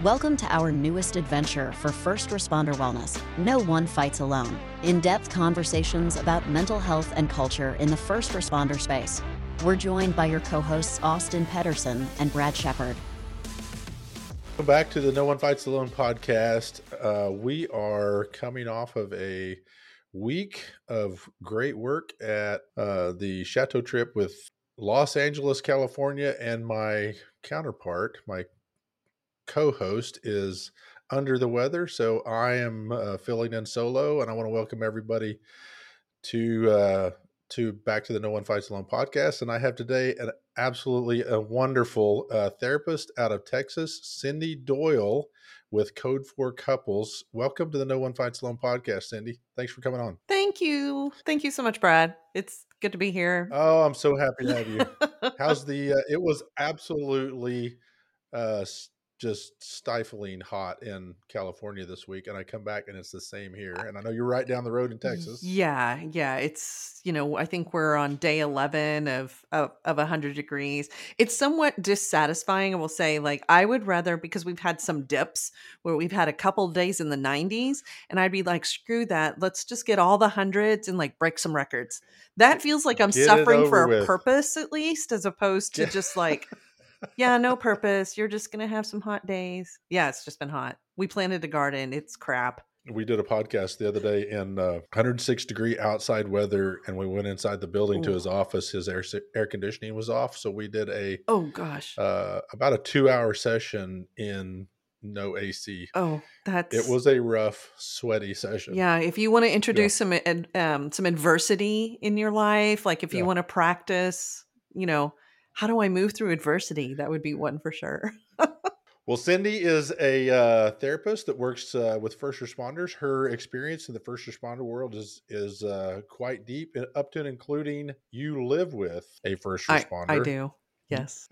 Welcome to our newest adventure for first responder wellness. No one fights alone. In depth conversations about mental health and culture in the first responder space. We're joined by your co hosts Austin Pedersen and Brad Shepard. Welcome back to the No One Fights Alone podcast. Uh, we are coming off of a week of great work at uh, the Chateau trip with Los Angeles, California, and my counterpart, my co-host, is under the weather, so I am uh, filling in solo, and I want to welcome everybody to uh, to back to the No One Fights Alone podcast. And I have today an absolutely a wonderful uh, therapist out of Texas, Cyndi Doyle with Code for Couples. Welcome to the No One Fights Alone podcast, Cyndi. Thanks for coming on. Thank you. Thank you so much, Brad. It's good to be here. Oh, I'm so happy to have you. How's the? Uh, it was absolutely uh, just stifling hot in California this week, and I come back and it's the same here. And I know you're right down the road in Texas. Yeah, yeah. It's you know I think we're on day eleven of of of hundred degrees. It's somewhat dissatisfying. I will say, like I would rather because we've had some dips where we've had a couple days in the 90s, and I'd be like, screw that. Let's just get all the hundreds and like break some records. That feels like I'm get suffering for a purpose at least, as opposed to just like yeah, no purpose. You're just gonna have some hot days. Yeah, it's just been hot. We planted a garden. It's crap. We did a podcast the other day in uh, 106 degree outside weather, and we went inside the building Ooh. to his office. His air air conditioning was off, so we did a oh gosh, uh, about a two hour session in no AC. Oh, that's it was a rough, sweaty session. Yeah, if you want to introduce yeah. some um, some adversity in your life, like if you yeah. want to practice, you know, how do I move through adversity? That would be one for sure. well, Cyndi is a uh, therapist that works uh, with first responders. Her experience in the first responder world is is uh, quite deep, and up to and including you live with a first responder. I, I do. Yes.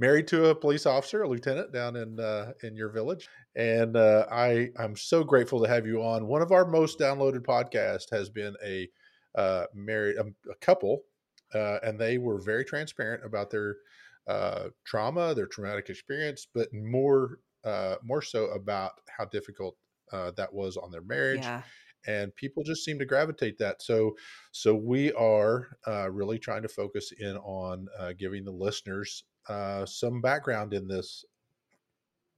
Married to a police officer, a lieutenant down in uh, in your village, and uh, I I'm so grateful to have you on. One of our most downloaded podcasts has been a uh, married um, a couple uh, and they were very transparent about their uh, trauma, their traumatic experience, but more uh, more so about how difficult uh, that was on their marriage. Yeah. And people just seem to gravitate that. So, so we are uh, really trying to focus in on uh, giving the listeners some background in this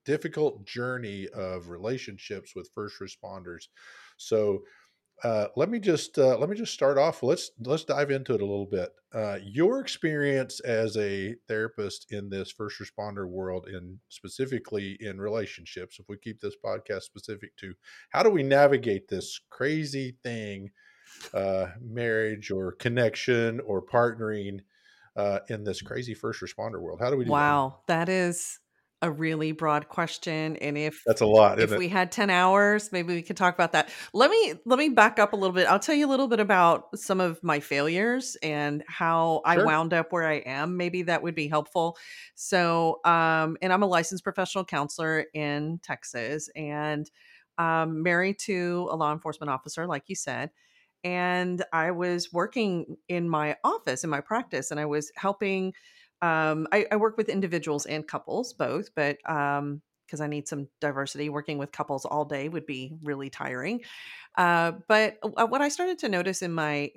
difficult journey of relationships with first responders. So, uh, let me just uh, let me just start off. Let's let's dive into it a little bit. Uh, your experience as a therapist in this first responder world, and specifically in relationships. If we keep this podcast specific to how do we navigate this crazy thing, uh, marriage or connection or partnering uh, in this crazy first responder world? How do we do wow, that? that is a really broad question and if that's a lot if we had 10 hours maybe we could talk about that. Let me let me back up a little bit. I'll tell you a little bit about some of my failures and how sure. i wound up where i am. Maybe that would be helpful. So um and i'm a licensed professional counselor in texas and um married to a law enforcement officer like you said and i was working in my office in my practice and i was helping um, I, I, work with individuals and couples both, but um, because I need some diversity, working with couples all day would be really tiring. Uh, but uh, what I started to notice in my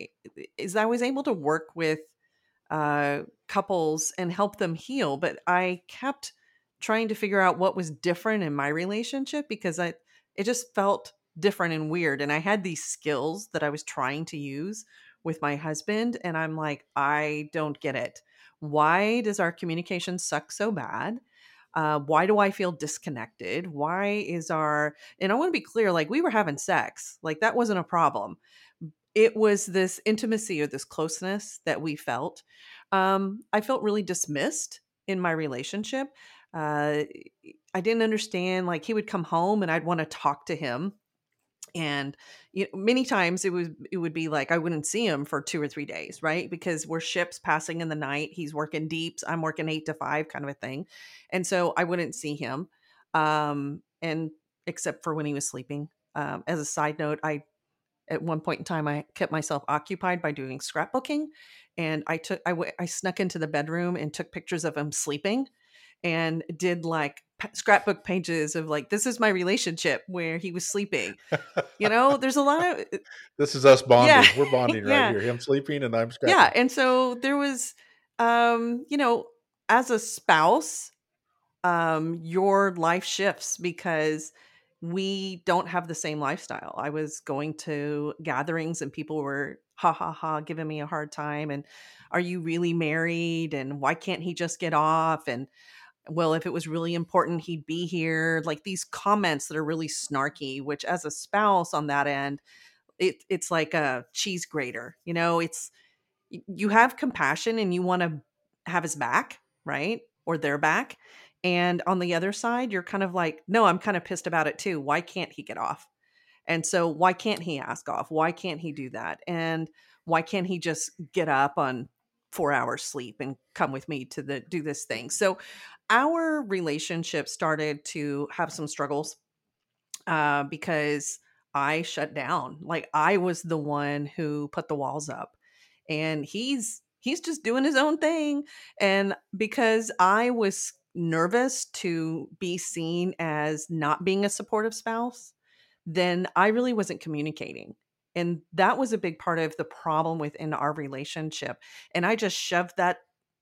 is I was able to work with uh, couples and help them heal, but I kept trying to figure out what was different in my relationship because I it just felt different and weird, and I had these skills that I was trying to use with my husband, and I'm like, I don't get it why does our communication suck so bad? Uh, why do I feel disconnected? Why is our, and I want to be clear, like we were having sex, like that wasn't a problem. It was this intimacy or this closeness that we felt. Um, I felt really dismissed in my relationship. Uh, I didn't understand, like, he would come home and I'd want to talk to him and you know, many times it would it would be like I wouldn't see him for two or three days, right? Because we're ships passing in the night. He's working deeps. I'm working eight to five, kind of a thing, and so I wouldn't see him, um, and except for when he was sleeping. Um, as a side note, I at one point in time I kept myself occupied by doing scrapbooking, and I took I, w- I snuck into the bedroom and took pictures of him sleeping, and did like scrapbook pages of like this is my relationship where he was sleeping you know there's a lot of this is us bonding yeah. we're bonding right yeah. here him sleeping and i'm scrapping yeah and so there was um you know as a spouse um your life shifts because we don't have the same lifestyle i was going to gatherings and people were ha ha ha giving me a hard time and are you really married and why can't he just get off and well, if it was really important, he'd be here. Like these comments that are really snarky, which as a spouse on that end, it, it's like a cheese grater. You know, it's you have compassion and you want to have his back, right? Or their back. And on the other side, you're kind of like, no, I'm kind of pissed about it too. Why can't he get off? And so, why can't he ask off? Why can't he do that? And why can't he just get up on four hours sleep and come with me to the do this thing. So our relationship started to have some struggles uh, because i shut down. Like i was the one who put the walls up and he's he's just doing his own thing. And because i was nervous to be seen as not being a supportive spouse then i really wasn't communicating and that was a big part of the problem within our relationship. And I just shoved that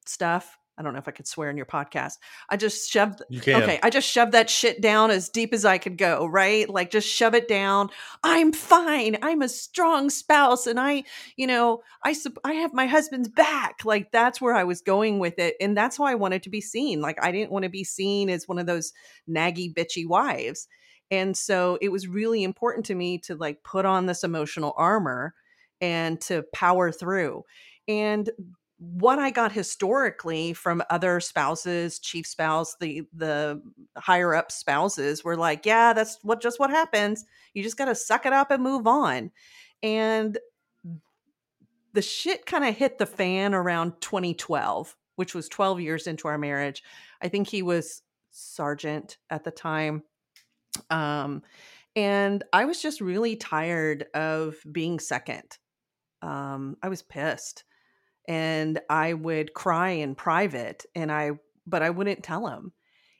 stuff. I don't know if I could swear in your podcast. I just shoved. You can. Okay. I just shoved that shit down as deep as I could go, right? Like just shove it down. I'm fine. I'm a strong spouse and I, you know, I, I have my husband's back. Like that's where I was going with it. And that's how I wanted to be seen. Like I didn't want to be seen as one of those naggy, bitchy wives. And so it was really important to me to like put on this emotional armor and to power through. And what I got historically from other spouses, chief spouse, the the higher up spouses were like, yeah, that's what just what happens. You just got to suck it up and move on. And the shit kind of hit the fan around 2012, which was 12 years into our marriage. I think he was sergeant at the time. Um, and I was just really tired of being second. Um, I was pissed and I would cry in private and I, but I wouldn't tell him.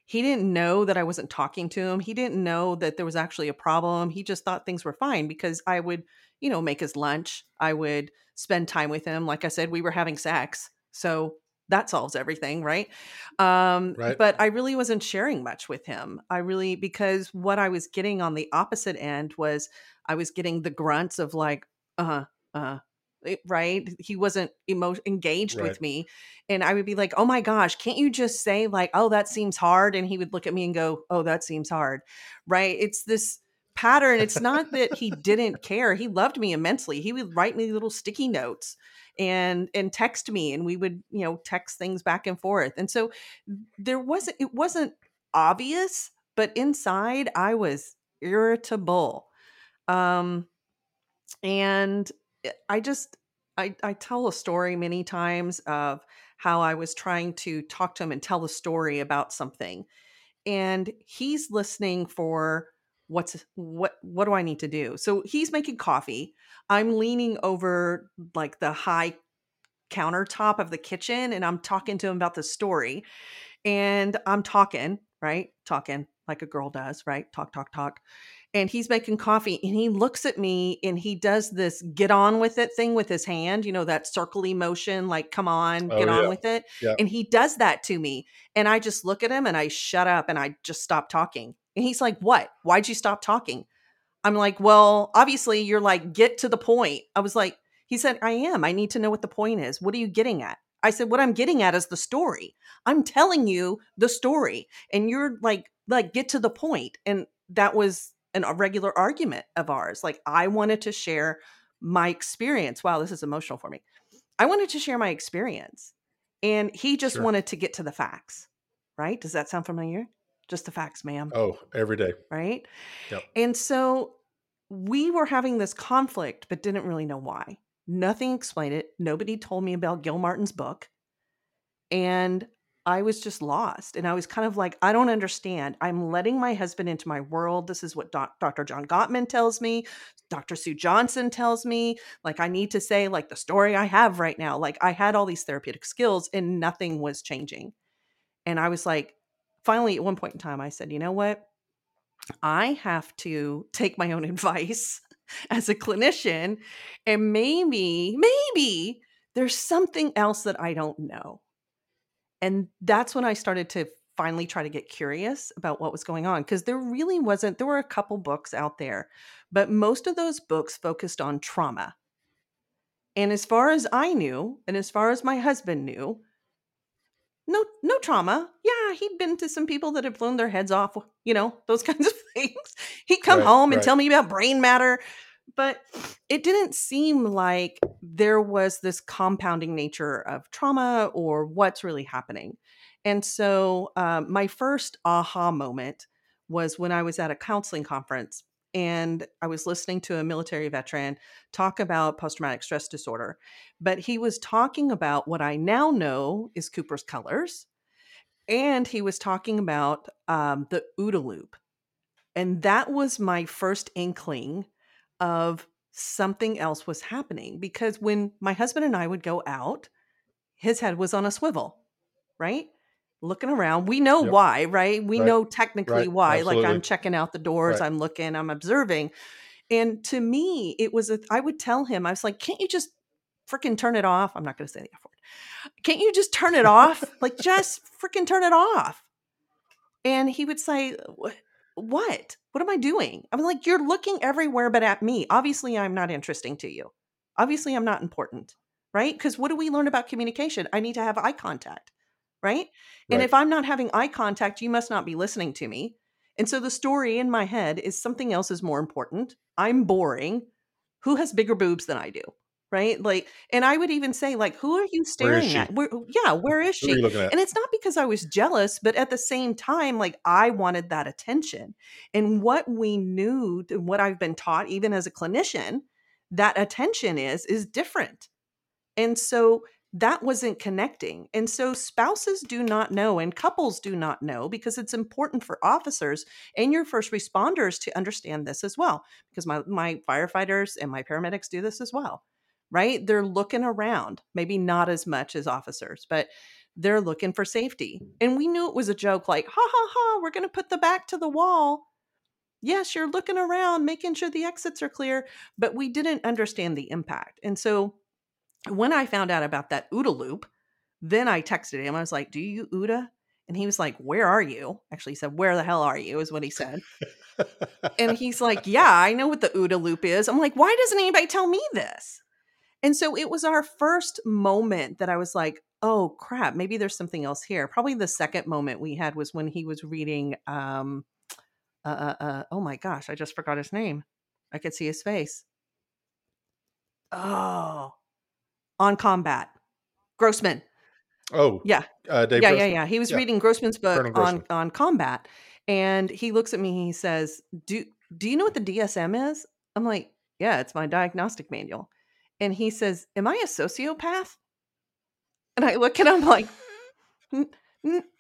He didn't know that I wasn't talking to him. He didn't know that there was actually a problem. He just thought things were fine because I would, you know, make his lunch. I would spend time with him. Like I said, we were having sex. So that solves everything, right? Um, right. But I really wasn't sharing much with him. I really, because what I was getting on the opposite end was I was getting the grunts of like, uh uh. Right. He wasn't emo- engaged right. with me. And I would be like, oh my gosh, can't you just say, like, oh, that seems hard? And he would look at me and go, oh, that seems hard. Right. It's this pattern. It's not that he didn't care. He loved me immensely. He would write me little sticky notes and and text me and we would you know text things back and forth and so there wasn't it wasn't obvious but inside i was irritable um and i just i i tell a story many times of how i was trying to talk to him and tell a story about something and he's listening for what's what what do i need to do? So he's making coffee. I'm leaning over like the high countertop of the kitchen and i'm talking to him about the story and i'm talking right? Talking like a girl does right? Talk talk talk. And he's making coffee and he looks at me and he does this get on with it thing with his hand you know that circly motion like come on oh, get yeah. on with it. Yeah. and he does that to me and i just look at him and i shut up and i just stop talking and he's like, What? Why'd you stop talking? I'm like, Well, obviously you're like, get to the point. I was like, He said, I am. I need to know what the point is. What are you getting at? I said, What I'm getting at is the story. I'm telling you the story. And you're like, like, get to the point. And that was an, a regular argument of ours. Like, I wanted to share my experience. Wow, this is emotional for me. I wanted to share my experience. And he just sure. wanted to get to the facts. Right? Does that sound familiar? Just the facts, ma'am. Oh, every day. Right? Yep. And so we were having this conflict, but didn't really know why. Nothing explained it. Nobody told me about Gilmartin's book. And I was just lost. And I was kind of like, I don't understand. I'm letting my husband into my world. This is what doc- Dr. John Gottman tells me. Dr. Sue Johnson tells me. Like, I need to say, like, the story I have right now. Like, I had all these therapeutic skills and nothing was changing. And I was like, finally, at one point in time, I said, you know what? I have to take my own advice as a clinician, and maybe, maybe there's something else that I don't know. And that's when I started to finally try to get curious about what was going on because there really wasn't, there were a couple books out there, but most of those books focused on trauma. And as far as I knew, and as far as my husband knew, no no trauma. Yeah, he'd been to some people that had blown their heads off, you know, those kinds of things. He'd come right, home and right. tell me about brain matter, but it didn't seem like there was this compounding nature of trauma or what's really happening. And so, um, my first aha moment was when I was at a counseling conference and I was listening to a military veteran talk about post traumatic stress disorder. But he was talking about what I now know is Cooper's colors. And he was talking about um, the OODA loop. And that was my first inkling of something else was happening because when my husband and I would go out, his head was on a swivel, right? Looking around. We know yep. why, right? We right. know technically right. why. Absolutely. Like I'm checking out the doors, right. I'm looking, I'm observing. And to me, it was a, I would tell him, I was like, can't you just freaking turn it off? I'm not going to say the F word. Can't you just turn it off? like just freaking turn it off. And he would say, what? What am I doing? I'm like, you're looking everywhere but at me. Obviously, I'm not interesting to you. Obviously, I'm not important, right? Because what do we learn about communication? I need to have eye contact right? And if I'm not having eye contact, you must not be listening to me. And so the story in my head is something else is more important. I'm boring. Who has bigger boobs than I do? Right? Like, and I would even say, like, who are you staring at? Where, yeah, where is she? And it's not because I was jealous, but at the same time, like, I wanted that attention. And what we knew, what I've been taught, even as a clinician, that attention is, is different. And so that wasn't connecting. And so spouses do not know and couples do not know because it's important for officers and your first responders to understand this as well. Because my, my firefighters and my paramedics do this as well, right? They're looking around, maybe not as much as officers, but they're looking for safety. And we knew it was a joke like, ha ha ha, we're going to put the back to the wall. Yes, you're looking around, making sure the exits are clear, but we didn't understand the impact. And so when I found out about that OODA loop, then I texted him. I was like, Do you OODA? And he was like, Where are you? Actually, he said, Where the hell are you? is what he said. and he's like, Yeah, I know what the OODA loop is. I'm like, Why doesn't anybody tell me this? And so it was our first moment that I was like, Oh crap, maybe there's something else here. Probably the second moment we had was when he was reading, um, uh, uh, uh oh my gosh, I just forgot his name. I could see his face. Oh, on combat. Grossman. Oh, yeah, uh, yeah, Grossman. yeah, yeah. He was yeah. reading Grossman's book Grossman. on on combat, and he looks at me. He says, "Do do you know what the DSM is?" I'm like, "Yeah, it's my diagnostic manual." And he says, "Am I a sociopath?" And I look at him like,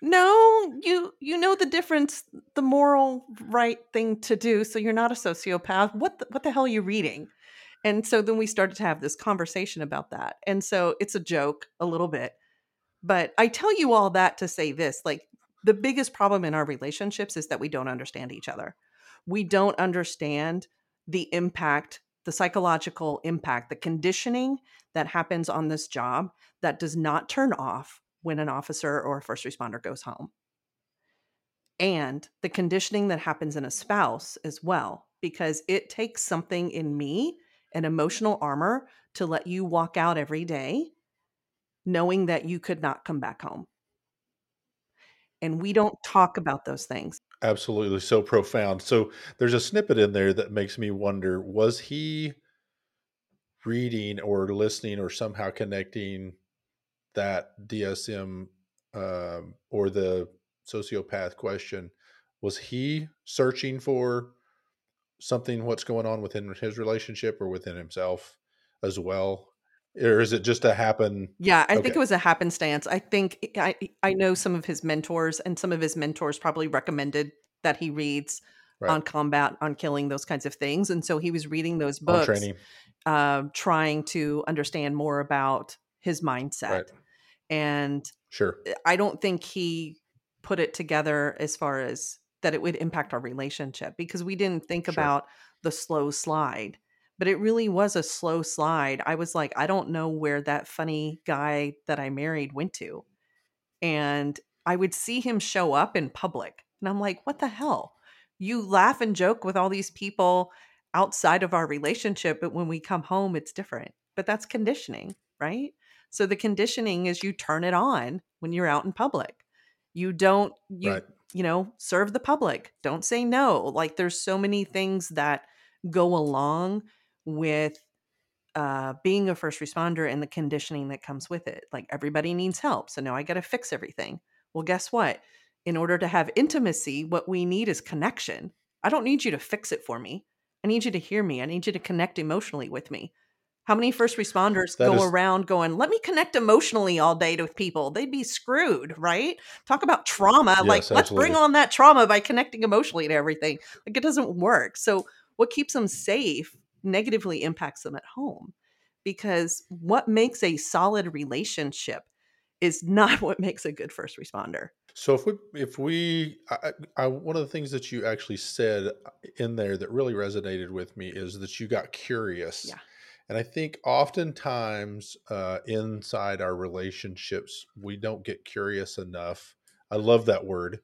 "No, you you know the difference, the moral right thing to do. So you're not a sociopath. What the, what the hell are you reading?" And so then we started to have this conversation about that. And so it's a joke a little bit. But I tell you all that to say this like, the biggest problem in our relationships is that we don't understand each other. We don't understand the impact, the psychological impact, the conditioning that happens on this job that does not turn off when an officer or a first responder goes home. And the conditioning that happens in a spouse as well, because it takes something in me an emotional armor to let you walk out every day knowing that you could not come back home. And we don't talk about those things. Absolutely. So profound. So there's a snippet in there that makes me wonder was he reading or listening or somehow connecting that DSM um, or the sociopath question? Was he searching for something what's going on within his relationship or within himself as well or is it just a happen yeah i okay. think it was a happenstance i think eh, i eh, i mm. know some of his mentors and some of his mentors probably recommended that he reads right. on combat on killing those kinds of things and so he was reading those books uh, trying to understand more about his mindset right. and sure i don't think he put it together as far as that it would impact our relationship because we didn't think Sure. about the slow slide. But it really was a slow slide. I was like, I don't know where that funny guy that I married went to. And I would see him show up in public. And I'm like, what the hell? You laugh and joke with all these people outside of our relationship, but when we come home, it's different. But that's conditioning, right? So the conditioning is you turn it on when you're out in public. You don't, you, Right. You know, serve the public. Don't say no. Like there's so many things that go along with uh, being a first responder and the conditioning that comes with it. Like everybody needs help. So now I got to fix everything. Well, guess what? In order to have intimacy, what we need is connection. I don't need you to fix it for me. I need you to hear me. I need you to connect emotionally with me. How many first responders That go is- around going, let me connect emotionally all day with people? They'd be screwed, right? Talk about trauma. like, Yes, let's bring on that trauma by connecting emotionally to everything. Like, it doesn't work. So, what keeps them safe negatively impacts them at home because what makes a solid relationship is not what makes a good first responder. So if we if we I, I I- one of the things that you actually said uh, in there that really resonated with me is that you got curious. Yeah. And I think oftentimes uh, inside our relationships we don't get curious enough. I love that word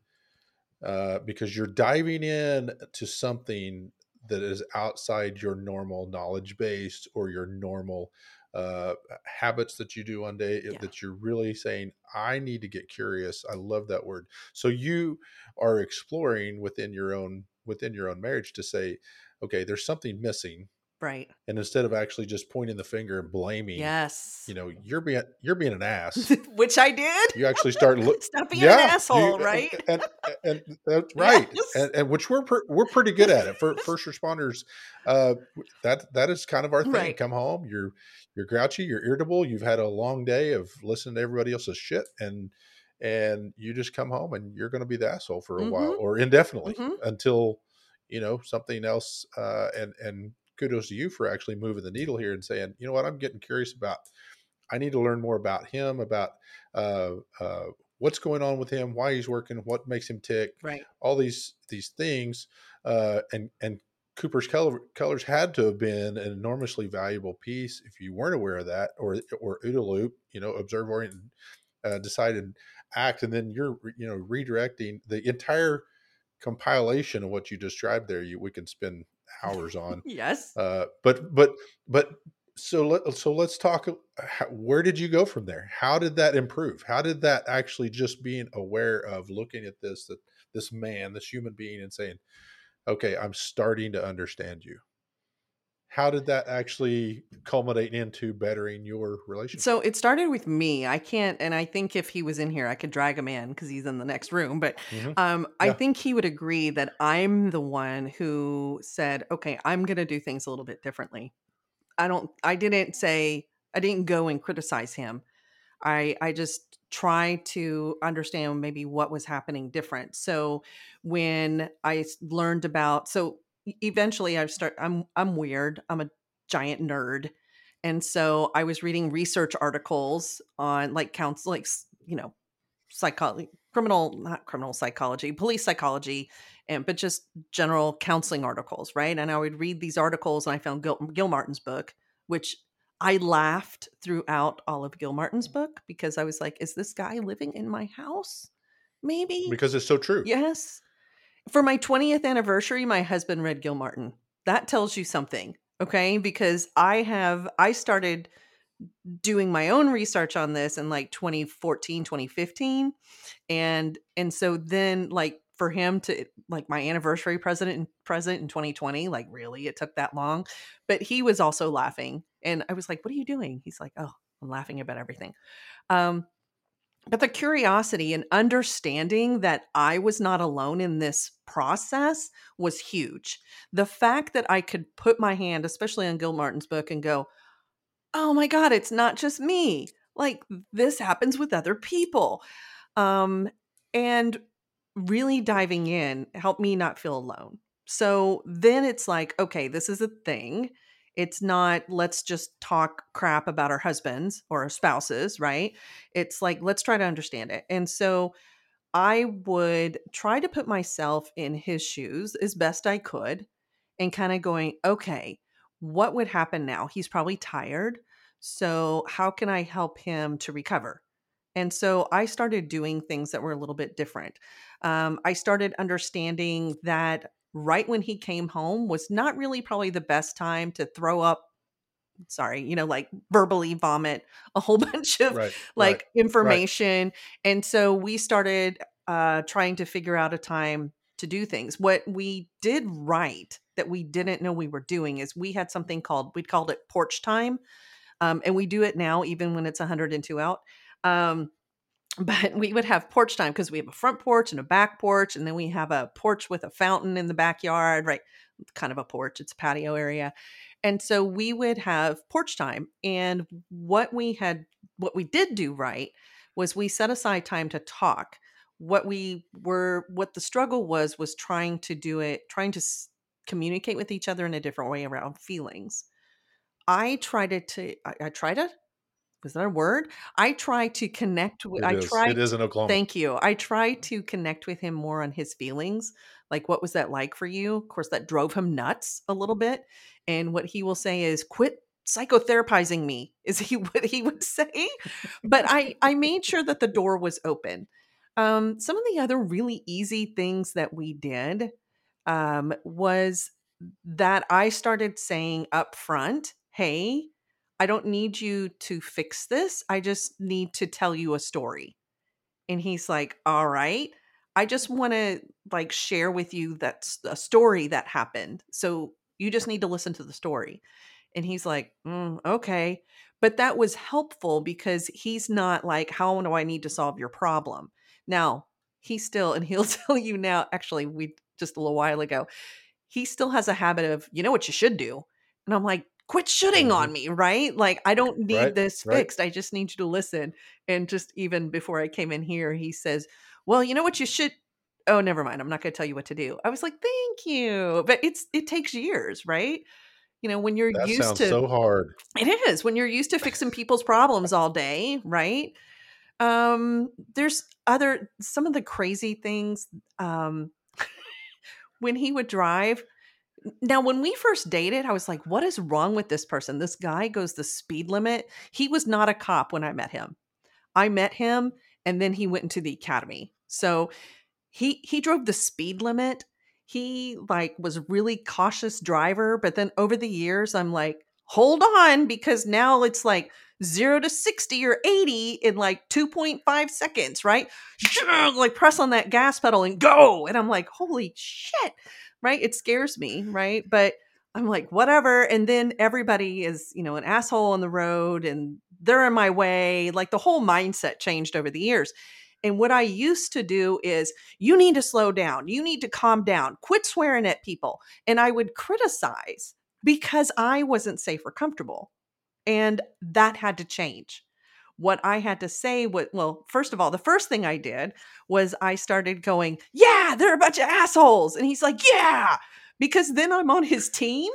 uh, because you're diving in to something that is outside your normal knowledge base or your normal uh, habits that you do one day Yeah. that you're really saying i need to get curious i love that word so you are exploring within your own within your own marriage to say okay there's something missing Right. and instead of actually just pointing the finger and blaming Yes. you know you're being you're being an ass Which I did. you actually start look Stop being yeah, an asshole, and- right? And, and, and that's right, Yes. and, and which we're per, we're pretty good at it for first responders. Uh, that that is kind of our thing. Right. Come home, you're you're grouchy, you're irritable, you've had a long day of listening to everybody else's shit, and and you just come home and you're going to be the asshole for a while Mhm. or indefinitely Mhm. until you know something else. Uh, and and kudos to you for actually moving the needle here and saying, you know what, I'm getting curious about. I need to learn more about him, about uh, uh, what's going on with him, why he's working, what makes him tick, Right. all these these things. Uh, and and Cooper's color, colors had to have been an enormously valuable piece if you weren't aware of that, or or OODA loop, you know, observe, orient, uh, decide, and act, and then you're you know redirecting the entire compilation of what you described there. You we can spend hours on. Yes. Uh, but but but so let so let's talk. uh, How, where did you go from there? How did that improve? How did that actually just being aware of looking at this that this man, this human being, and saying, "Okay, I'm starting to understand you." How did that actually culminate into bettering your relationship? So it started with me. I can't, and I think if he was in here, I could drag him in because he's in the next room. But Mhm. um, I think he would agree that I'm the one who said, "Okay, I'm going to do things a little bit differently." I don't. I didn't say. I didn't go and criticize him. I I just try to understand maybe what was happening different. So when I learned about so eventually I start I'm I'm weird. I'm a giant nerd. And so I was reading research articles on like counsel like you know psychology criminal not criminal psychology police psychology and but just general counseling articles right and i would read these articles and i found gil, Gilmartin's book which i laughed throughout all of Gilmartin's book because i was like is this guy living in my house maybe because it's so true. yes for my 20th anniversary my husband read Gilmartin that tells you something okay? Because i have i started doing my own research on this in like 2014 2015 and and so then like for him to like my anniversary president and present in 2020 like really? It took that long? But he was also laughing and i was like what are you doing? He's like oh i'm laughing about everything. Um but the curiosity and understanding that I was not alone in this process was huge. The fact that I could put my hand, especially on Gilmartin's book, and go, oh my God, it's not just me. Like this happens with other people. Um, and really diving in helped me not feel alone. So then it's like, okay, this is a thing. It's not let's just talk crap about our husbands or our spouses, right? It's like let's try to understand it. And so I would try to put myself in his shoes as best I could and kind of going, okay, what would happen now? He's probably tired. So, how can I help him to recover? And so I started doing things that were a little bit different. Um, I started understanding that right when he came home was not really probably the best time to throw up sorry, you know, like verbally vomit a whole bunch of right, like right, information. Right. And so we started uh trying to figure out a time to do things. What we did right that we didn't know we were doing is we had something called we called it porch time. Um, and we do it now even when it's 102 out. Um, but we would have porch time because we have a front porch and a back porch, and then we have a porch with a fountain in the backyard, right? Kind of a porch, it's a patio area. And so we would have porch time. And what we had, what we did do right was we set aside time to talk. What we were, what the struggle was, was trying to do it, trying to s- communicate with each other in a different way around feelings. I tried it to, I, I tried it was that a word? I try to connect with. It I is. try. It is in Oklahoma. Thank you. I try to connect with him more on his feelings. Like, what was that like for you? Of course, that drove him nuts a little bit. And what he will say is, "Quit psychotherapizing me." Is he what he would say? but I I made sure that the door was open. Um, some of the other really easy things that we did um, was that I started saying up front, "Hey." I don't need you to fix this. I just need to tell you a story. And he's like, All right. I just want to like share with you that's a story that happened. So you just need to listen to the story. And he's like, mm, Okay. But that was helpful because he's not like, How do I need to solve your problem? Now, he still, and he'll tell you now, actually, we just a little while ago, he still has a habit of, you know what you should do. And I'm like, quit shooting on mm-hmm. me, right? Like I don't need right, this fixed. Right. I just need you to listen. And just even before I came in here, he says, "Well, you know what you should Oh, never mind. I'm not going to tell you what to do." I was like, "Thank you." But it's it takes years, right? You know, when you're that used to so hard. It is. When you're used to fixing people's problems all day, right? Um there's other some of the crazy things um when he would drive now, when we first dated, I was like, what is wrong with this person? This guy goes the speed limit. He was not a cop when I met him. I met him and then he went into the academy. So he he drove the speed limit. He like was really cautious driver, but then over the years I'm like, hold on because now it's like 0 to 60 or 80 in like 2.5 seconds, right? Like press on that gas pedal and go. And I'm like, holy shit right? It scares me, right? But I'm like, whatever. And then everybody is, you know, an asshole on the road and they're in my way. Like the whole mindset changed over the years. And what I used to do is, you need to slow down. You need to calm down. Quit swearing at people. And I would criticize because I wasn't safe or comfortable. And that had to change what I had to say what well, first of all, the first thing I did was I started going, "Yeah, they're a bunch of assholes." And he's like, "Yeah." Because then I'm on his team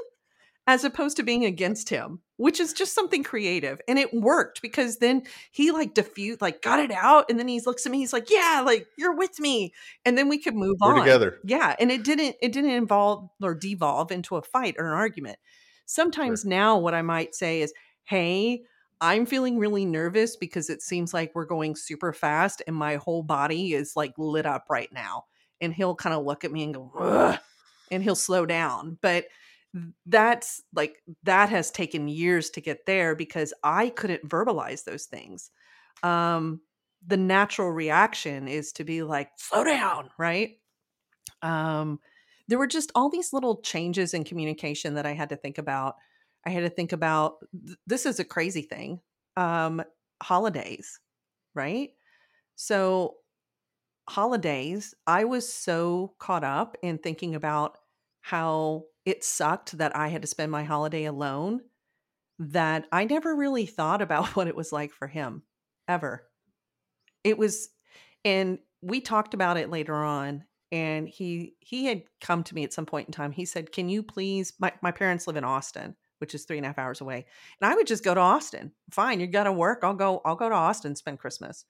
as opposed to being against him, which is just something creative. And it worked because then he like diffused, like got it out. And then he looks at me, he's like, Yeah, like you're with me. And then we could move We're on. together. Yeah. And it didn't, it didn't involve or devolve into a fight or an argument. Sometimes now what I might say is, Hey, I'm feeling really nervous because it seems like we're going super fast and my whole body is like lit up right now. And he'll kind of look at me and go, Ugh, and he'll slow down. But that's like, that has taken years to get there because I couldn't verbalize those things. Um, the natural reaction is to be like, slow down, right? Um, there were just all these little changes in communication that I had to think about I had to think about th- this is a crazy thing. Um, holidays, right? So, holidays, I was so caught up in thinking about how it sucked that I had to spend my holiday alone that I never really thought about what it was like for him ever. It was, and we talked about it later on and he he had come to me at some point in time he said can you please my, my parents live in austin which is three and a half hours away. And I would just go to Austin. Fine, you got to work. I'll go. I'll go to Austin spend Christmas.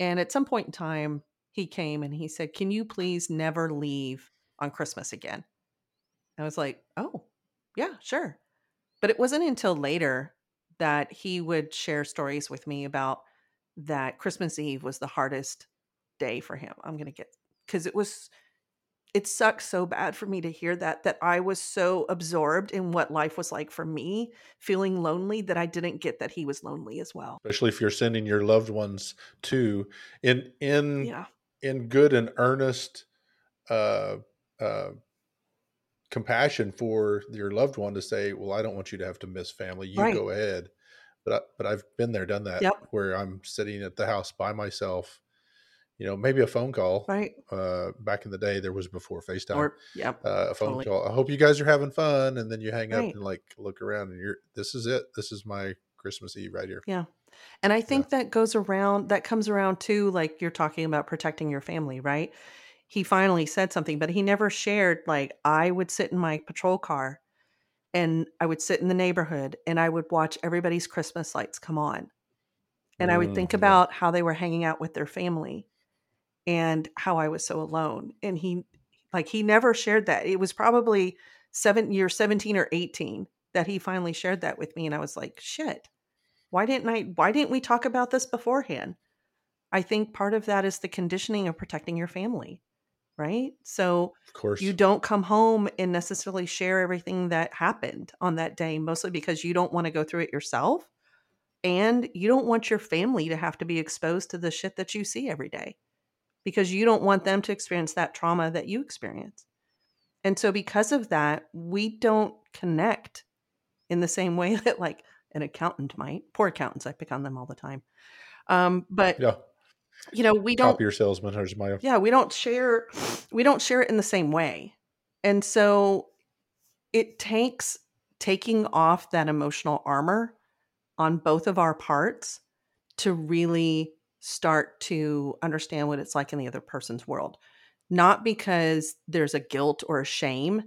And at some point in time, he came and he said, Can you please never leave on Christmas again? I was like, Oh, yeah, sure. But it wasn't until later that he would share stories with me about that Christmas Eve was the hardest day for him. I'm going to get because it was it sucks so bad for me to hear that that I was so absorbed in what life was like for me, feeling lonely that I didn't get that he was lonely as well. Especially if you're sending your loved ones to in in Yeah. in good and earnest uh uh compassion for your loved one to say, "Well, I don't want you to have to miss family. You Right. go ahead." But I, but I've been there, done that, Yep. where I'm sitting at the house by myself. You know, maybe a phone call. Right. Uh, back in the day, there was before FaceTime. Or yep. uh, a phone totally. call. I hope you guys are having fun, and then you hang up and like look around, and you're this is it. This is my Christmas Eve right here. Yeah. And I think that goes around, that comes around too, like you're talking about protecting your family, right? He finally said something, but he never shared, like, I would sit in my patrol car and I would sit in the neighborhood and I would watch everybody's Christmas lights come on. And I would think yeah. about how they were hanging out with their family and how I was so alone. And he, like, he never shared that. It was probably seven year 17 or 18 that he finally shared that with me. And I was like, shit why didn't i why didn't we talk about this beforehand i think part of that is the conditioning of protecting your family right so Of course, you don't come home and necessarily share everything that happened on that day mostly because you don't want to go through it yourself and you don't want your family to have to be exposed to the shit that you see every day because you don't want them to experience that trauma that you experience and so because of that we don't connect in the same way that like an accountant might poor accountants i pick on them all the time um, but yeah. you know we don't Copier salesman. Here's my yeah we don't share we don't share it in the same way and so it takes taking off that emotional armor on both of our parts to really start to understand what it's like in the other person's world not because there's a guilt or a shame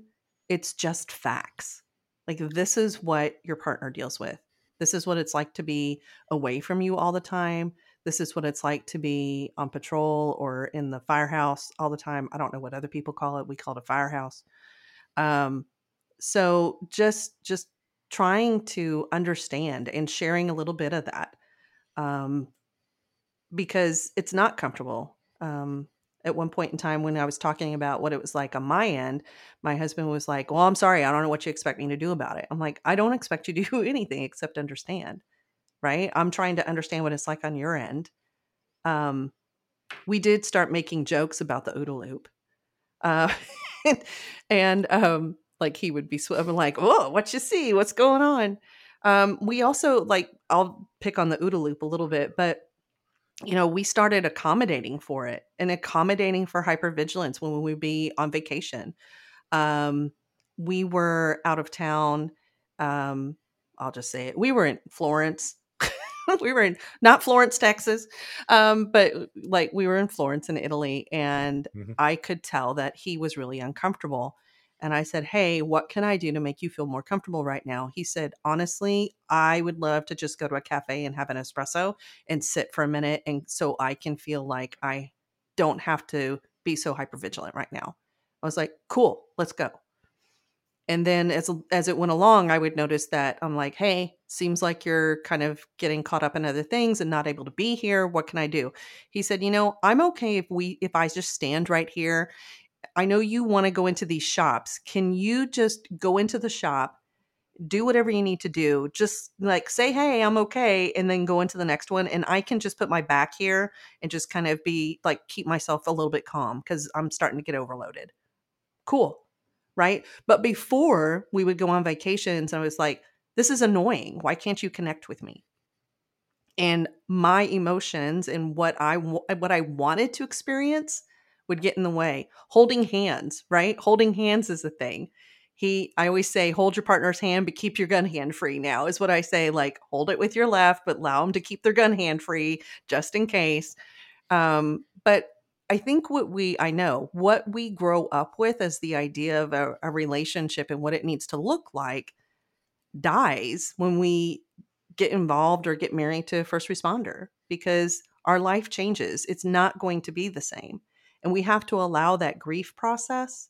it's just facts like this is what your partner deals with this is what it's like to be away from you all the time this is what it's like to be on patrol or in the firehouse all the time. I don't know what other people call it. We call it a firehouse. Um, so just just trying to understand and sharing a little bit of that um, because it's not comfortable. Um, at one point in time, when I was talking about what it was like on my end, my husband was like, "Well, I'm sorry, I don't know what you expect me to do about it." I'm like, "I don't expect you to do anything except understand." right? I'm trying to understand what it's like on your end. Um, we did start making jokes about the OODA loop. Uh, and um, like he would be sw- like, oh, what you see? What's going on? Um, we also like, I'll pick on the OODA loop a little bit, but you know, we started accommodating for it and accommodating for hypervigilance when we would be on vacation. Um, we were out of town. Um, I'll just say it. We were in Florence. we were in not Florence, Texas, um, but like we were in Florence in Italy, and Mhm. I could tell that he was really uncomfortable. And I said, Hey, what can I do to make you feel more comfortable right now? He said, Honestly, I would love to just go to a cafe and have an espresso and sit for a minute. And so I can feel like I don't have to be so hypervigilant right now. I was like, Cool, let's go. And then as as it went along, I would notice that I'm like, "Hey, seems like you're kind of getting caught up in other things and not able to be here. What can I do?" He said, "You know, I'm okay if we if I just stand right here. I know you want to go into these shops. Can you just go into the shop, do whatever you need to do, just like say, "Hey, I'm okay," and then go into the next one and I can just put my back here and just kind of be like keep myself a little bit calm cuz I'm starting to get overloaded." Cool right? But before we would go on vacations, I was like, this is annoying. Why can't you connect with me? And my emotions and what I what I wanted to experience would get in the way. Holding hands, right? Holding hands is a thing. He I always say hold your partner's hand but keep your gun hand free now is what I say like hold it with your left but allow them to keep their gun hand free just in case. Um but I think what we, I know, what we grow up with as the idea of a, a, relationship and what it needs to look like dies when we get involved or get married to a first responder because our life changes. It's not going to be the same. And we have to allow that grief process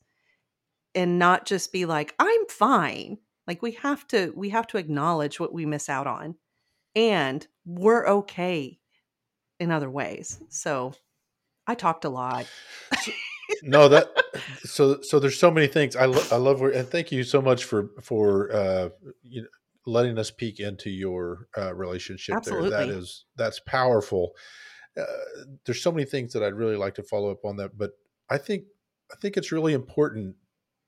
and not just be like, I'm fine. Like we have to we have to acknowledge what we miss out on. And we're okay in other ways. So I talked a lot. no, that so so there's so many things. I lo- I love where and thank you so much for for uh you know letting us peek into your uh, relationship Absolutely. there. That is that's powerful. Uh, there's so many things that I'd really like to follow up on that, but I think I think it's really important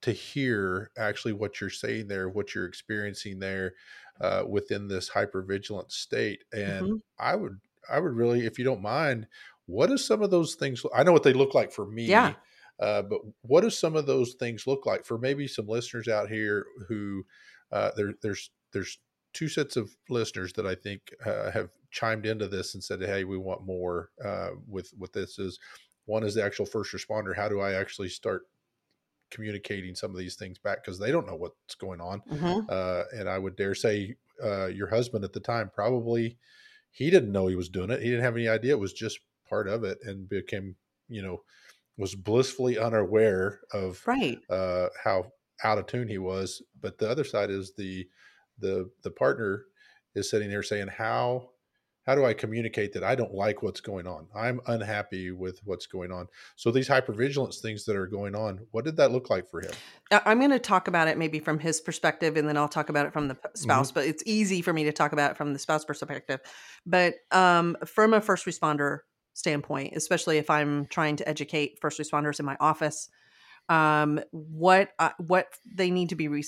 to hear actually what you're saying there, what you're experiencing there uh, within this hypervigilant state. And mm-hmm. I would I would really, if you don't mind, what are some of those things? I know what they look like for me. Yeah. Uh, but what do some of those things look like for maybe some listeners out here who uh, there, there's there's two sets of listeners that I think uh, have chimed into this and said, "Hey, we want more uh, with with this." Is one is the actual first responder. How do I actually start communicating some of these things back because they don't know what's going on? Mm-hmm. Uh, and I would dare say uh, your husband at the time probably he didn't know he was doing it. He didn't have any idea. It was just part of it, and became you know was blissfully unaware of right uh, how out of tune he was. But the other side is the the the partner is sitting there saying how how do I communicate that I don't like what's going on? I'm unhappy with what's going on. So these hypervigilance things that are going on, what did that look like for him? I'm going to talk about it maybe from his perspective, and then I'll talk about it from the spouse. Mm-hmm. But it's easy for me to talk about it from the spouse perspective. But um, from a first responder standpoint, especially if I'm trying to educate first responders in my office, um, what uh, what they need to be re-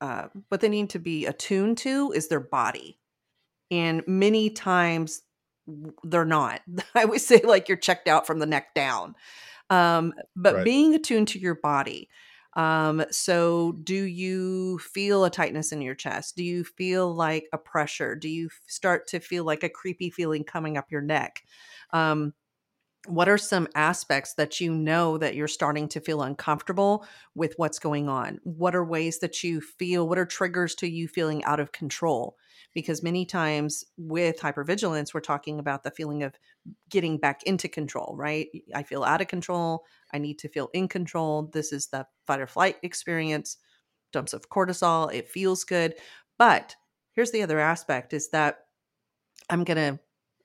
uh, what they need to be attuned to is their body, and many times they're not. I always say like you're checked out from the neck down, um, but right. being attuned to your body. Um, so do you feel a tightness in your chest? Do you feel like a pressure? Do you start to feel like a creepy feeling coming up your neck? Um, what are some aspects that you know that you're starting to feel uncomfortable with what's going on? What are ways that you feel what are triggers to you feeling out of control? Because many times with hypervigilance we're talking about the feeling of getting back into control right? I feel out of control. I need to feel in control. This is the fight or flight experience. Dumps of cortisol. It feels good. But here's the other aspect is that i'm going to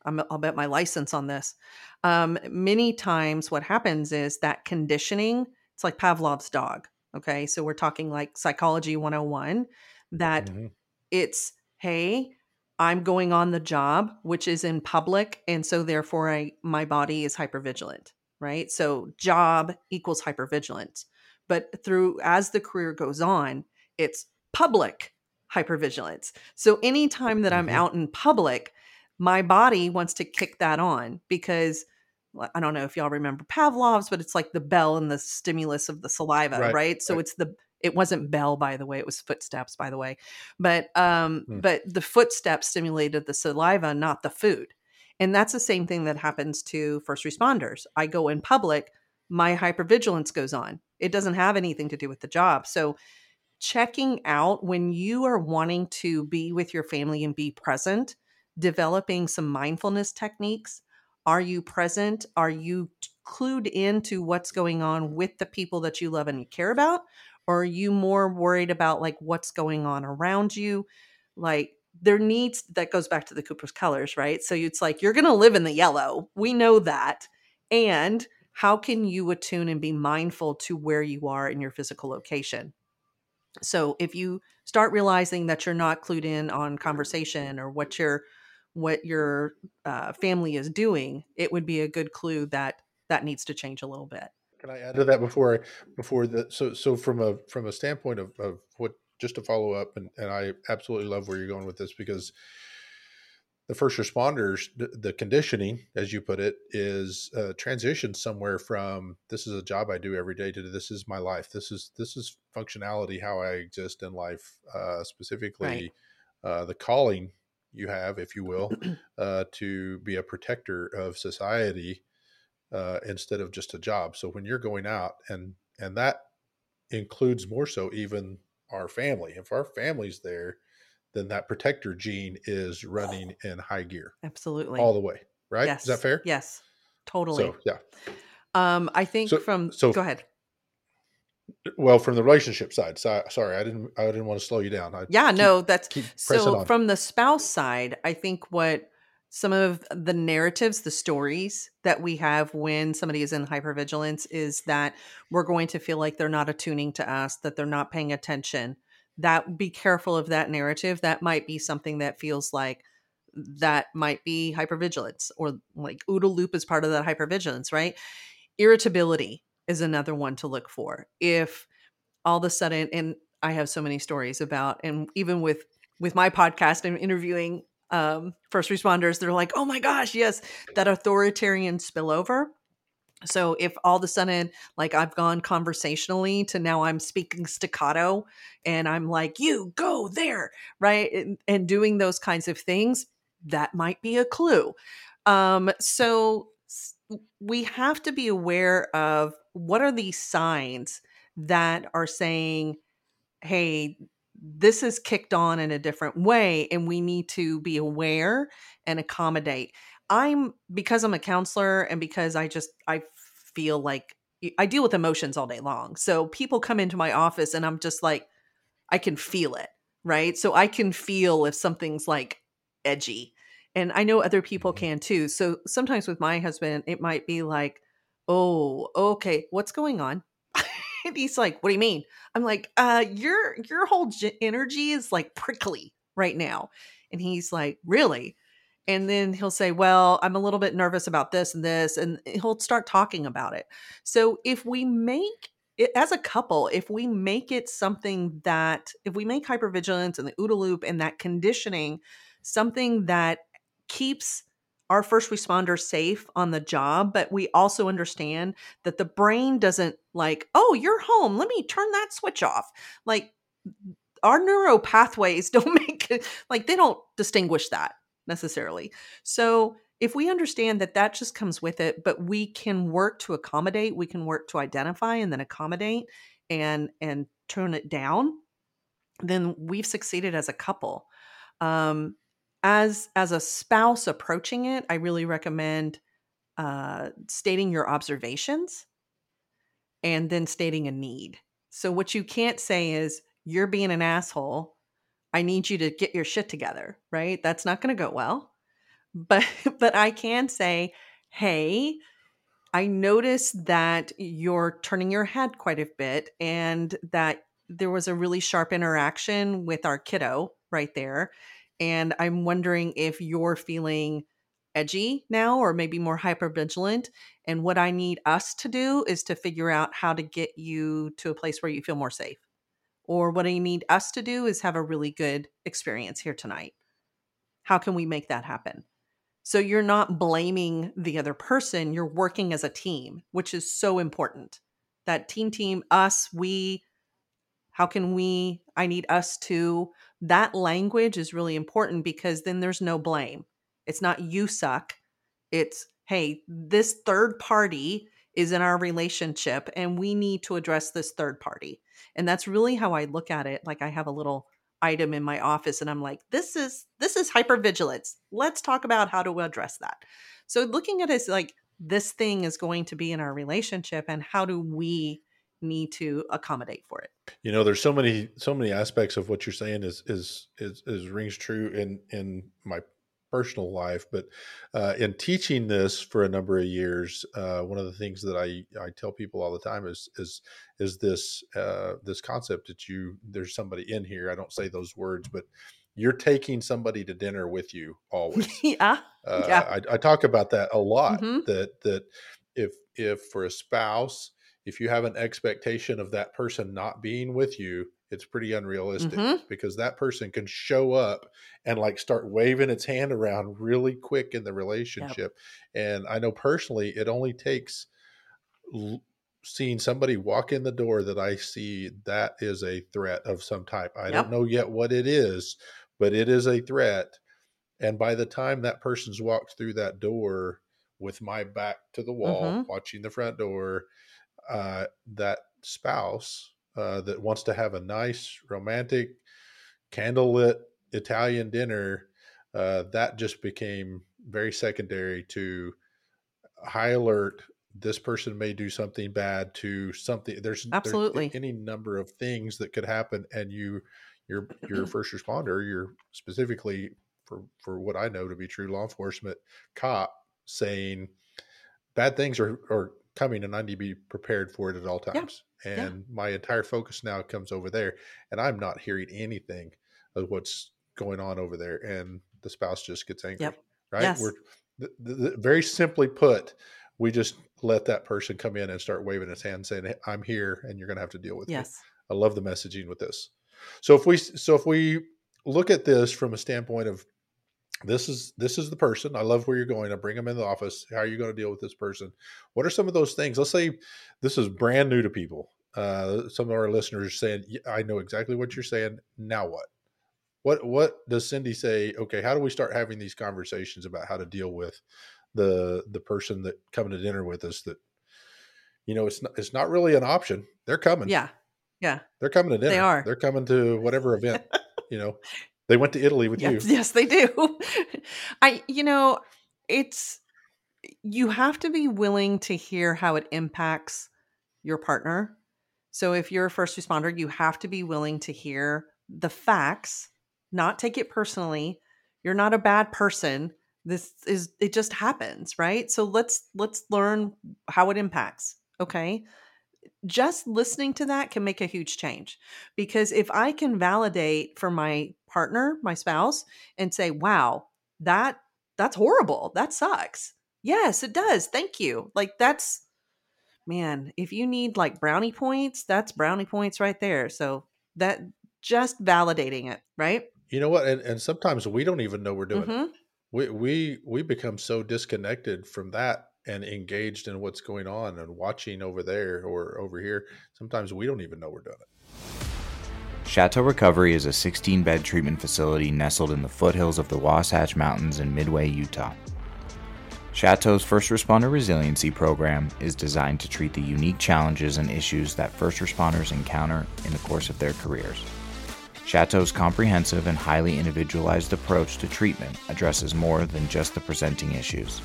I'll bet my license on this. Um, many times, what happens is that conditioning, it's like Pavlov's dog. Okay. So we're talking like psychology 101 that mm-hmm. it's, hey, I'm going on the job, which is in public. And so therefore, I, my body is hypervigilant, right? So job equals hypervigilance. But through as the career goes on, it's public hypervigilance. So anytime that I'm mm-hmm. out in public, my body wants to kick that on because I don't know if y'all remember Pavlov's, but it's like the bell and the stimulus of the saliva, right? right? So right. it's the it wasn't bell by the way, it was footsteps by the way. But um hmm. but the footsteps stimulated the saliva, not the food. And that's the same thing that happens to first responders. I go in public, my hypervigilance goes on. It doesn't have anything to do with the job. So checking out when you are wanting to be with your family and be present developing some mindfulness techniques. Are you present? Are you clued into what's going on with the people that you love and you care about? Or are you more worried about like what's going on around you? Like there needs that goes back to the Cooper's colors, right? So it's like you're going to live in the yellow. We know that. And how can you attune and be mindful to where you are in your physical location? So if you start realizing that you're not clued in on conversation or what you're what your uh, family is doing, it would be a good clue that that needs to change a little bit. Can I add to that before before the so so from a from a standpoint of, of what just to follow up and, and I absolutely love where you're going with this because the first responders the, the conditioning as you put it is uh, transition somewhere from this is a job I do every day to this is my life this is this is functionality how I exist in life uh, specifically right. uh, the calling you have, if you will, uh, to be a protector of society uh, instead of just a job. So when you're going out, and and that includes more so even our family. If our family's there, then that protector gene is running in high gear. Absolutely, all the way. right? Yes. Is that fair? Yes. Totally. So yeah. Um, I think So- from so- go ahead. Well, from the relationship side, so, sorry, I didn't I didn't want to slow you down. I Yeah, keep- no, that's so on. from the spouse side, I think what some of the narratives, the stories that we have when somebody is in hypervigilance is that we're going to feel like they're not attuning to us, that they're not paying attention. That be careful of that narrative. That might be something that feels like that might be hypervigilance or like OODA loop is part of that hypervigilance, right? Irritability is another one to look for. If all of a sudden, and I have so many stories about, and even with with my podcast and interviewing um, first responders, they're like, "Oh my gosh, yes, that authoritarian spillover." So if all of a sudden, like I've gone conversationally to now I'm speaking staccato, and I'm like, "You go there," right, and, and doing those kinds of things, that might be a clue. Um, so we have to be aware of what are these signs that are saying, hey, this is kicked on in a different way, and we need to be aware and accommodate. I'm because I'm a counselor and because I just I feel like I deal with emotions all day long. So people come into my office and I'm just like I can feel it, right? So I can feel if something's like edgy. And I know other people Mhm. can too. So sometimes with my husband, it might be like, "Oh, okay, what's going on?" he's like, "What do you mean?" I'm like, "Uh, your your whole energy is like prickly right now." And he's like, "Really?" And then he'll say, "Well, I'm a little bit nervous about this and this," and he'll start talking about it. So if we make it as a couple, if we make it something that if we make hypervigilance and the OODA loop and that conditioning something that keeps our first responders safe on the job, but we also understand that the brain doesn't like, oh, you're home. Let me turn that switch off. Like our neuro pathways don't make it like they don't distinguish that necessarily. So if we understand that that just comes with it, but we can work to accommodate, we can work to identify and then accommodate and and turn it down, then we've succeeded as a couple. Um, as as a spouse approaching it, I really recommend uh, stating your observations and then stating a need. So what you can't say is you're being an asshole. I need you to get your shit together, right? That's not going to go well. But but I can say, "Hey, I noticed that you're turning your head quite a bit and that there was a really sharp interaction with our kiddo right there. And I'm wondering if you're feeling edgy now or maybe more hypervigilant. And what I need us to do is to figure out how to get you to a place where you feel more safe. Or what I need us to do is have a really good experience here tonight. How can we make that happen? So you're not blaming the other person, you're working as a team, which is so important. That team team us, we how can we I need us to that language is really important because then there's no blame. It's not you suck. It's hey, this third party is in our relationship and we need to address this third party. And that's really how I look at it. Like I have a little item in my office and I'm like, this is this is hypervigilance. Let's talk about how to address that. So looking at it as like this thing is going to be in our relationship and how do we need to accommodate for it. You know, there's so many so many aspects of what you're saying is is is, is rings true in in my personal life, but uh, in teaching this for a number of years, uh, one of the things that I I tell people all the time is is is this uh, this concept that you there's somebody in here. I don't say those words, but you're taking somebody to dinner with you always. yeah. Uh, Yeah. I, I talk about that a lot. Mhm. That that if if for a spouse, if you have an expectation of that person not being with you, it's pretty unrealistic Mhm. because that person can show up and like start waving its hand around really quick in the relationship. And I know personally, it only takes l- seeing somebody walk in the door that I see that is a threat of some type. I Yep. don't know yet what it is, but it is a threat. And by the time that person's walked through that door with my back to the wall, Mhm. watching the front door, uh, that spouse uh, that wants to have a nice, romantic, candlelit Italian dinner, uh, that just became very secondary to high alert. This person may do something bad to something. There's absolutely there's any number of things that could happen, and you, you're you're a first responder. You're specifically for for what I know to be true law enforcement cop saying bad things are, are coming and I need to be prepared for it at all times. Yeah. And yeah. my entire focus now comes over there and I'm not hearing anything of what's going on over there. And the spouse just gets angry. Yep. Right. Yes. We're the, the, very simply put, we just let that person come in and start waving his hand saying, hey, I'm here and you're going to have to deal with yes. me. I love the messaging with this. So if we, so if we look at this from a standpoint of this is this is the person i love where you're going i bring them in the office how are you going to deal with this person? What are some of those things let's say this is brand new to people uh, some of our listeners are saying i know exactly what you're saying now what? What what does Cyndi say okay how do we start having these conversations about how to deal with the the person that coming to dinner with us that you know it's not it's not really an option they're coming. Yeah yeah. They're coming to dinner they are. they're coming to whatever event you know they went to Italy with yes, you. Yes, they do. I, you know, it's, you have to be willing to hear how it impacts your partner. So if you're a first responder, you have to be willing to hear the facts, not take it personally. You're not a bad person. This is it just happens, right? So let's let's learn how it impacts. Okay? Just listening to that can make a huge change because if I can validate for my partner, my spouse, and say, wow, that that's horrible. That sucks. Yes, it does. Thank you. Like that's man, if you need like brownie points, that's brownie points right there. So that just validating it, right? You know what? And, and sometimes we don't even know we're doing mm-hmm. it. We we we become so disconnected from that and engaged in what's going on and watching over there or over here. Sometimes we don't even know we're doing it. Chateau Recovery is a 16 bed treatment facility nestled in the foothills of the Wasatch Mountains in Midway, Utah. Chateau's First Responder Resiliency Program is designed to treat the unique challenges and issues that first responders encounter in the course of their careers. Chateau's comprehensive and highly individualized approach to treatment addresses more than just the presenting issues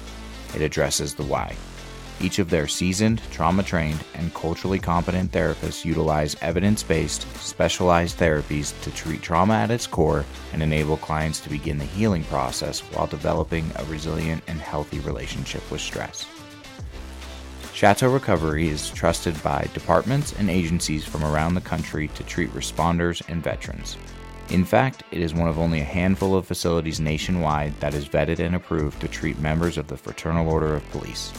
it addresses the why. Each of their seasoned, trauma trained, and culturally competent therapists utilize evidence based, specialized therapies to treat trauma at its core and enable clients to begin the healing process while developing a resilient and healthy relationship with stress. Chateau Recovery is trusted by departments and agencies from around the country to treat responders and veterans. In fact, it is one of only a handful of facilities nationwide that is vetted and approved to treat members of the Fraternal Order of Police.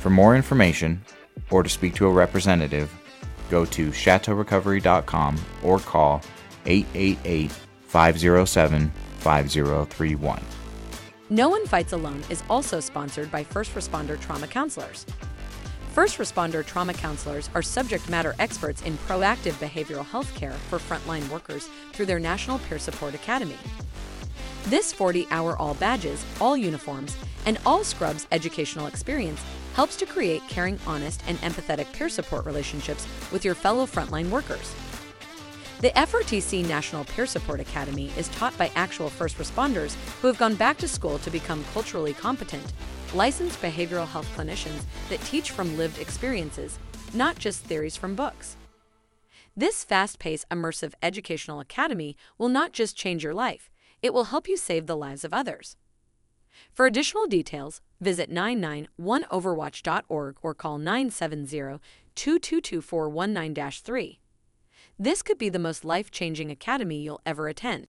For more information or to speak to a representative, go to chateaurecovery.com or call 888 507 5031. No One Fights Alone is also sponsored by First Responder Trauma Counselors. First responder trauma counselors are subject matter experts in proactive behavioral health care for frontline workers through their National Peer Support Academy. This 40 hour all badges, all uniforms, and all scrubs educational experience helps to create caring, honest, and empathetic peer support relationships with your fellow frontline workers. The FRTC National Peer Support Academy is taught by actual first responders who have gone back to school to become culturally competent licensed behavioral health clinicians that teach from lived experiences, not just theories from books. This fast paced, immersive educational academy will not just change your life, it will help you save the lives of others. For additional details, visit 991overwatch.org or call 970 222 419 3. This could be the most life changing academy you'll ever attend.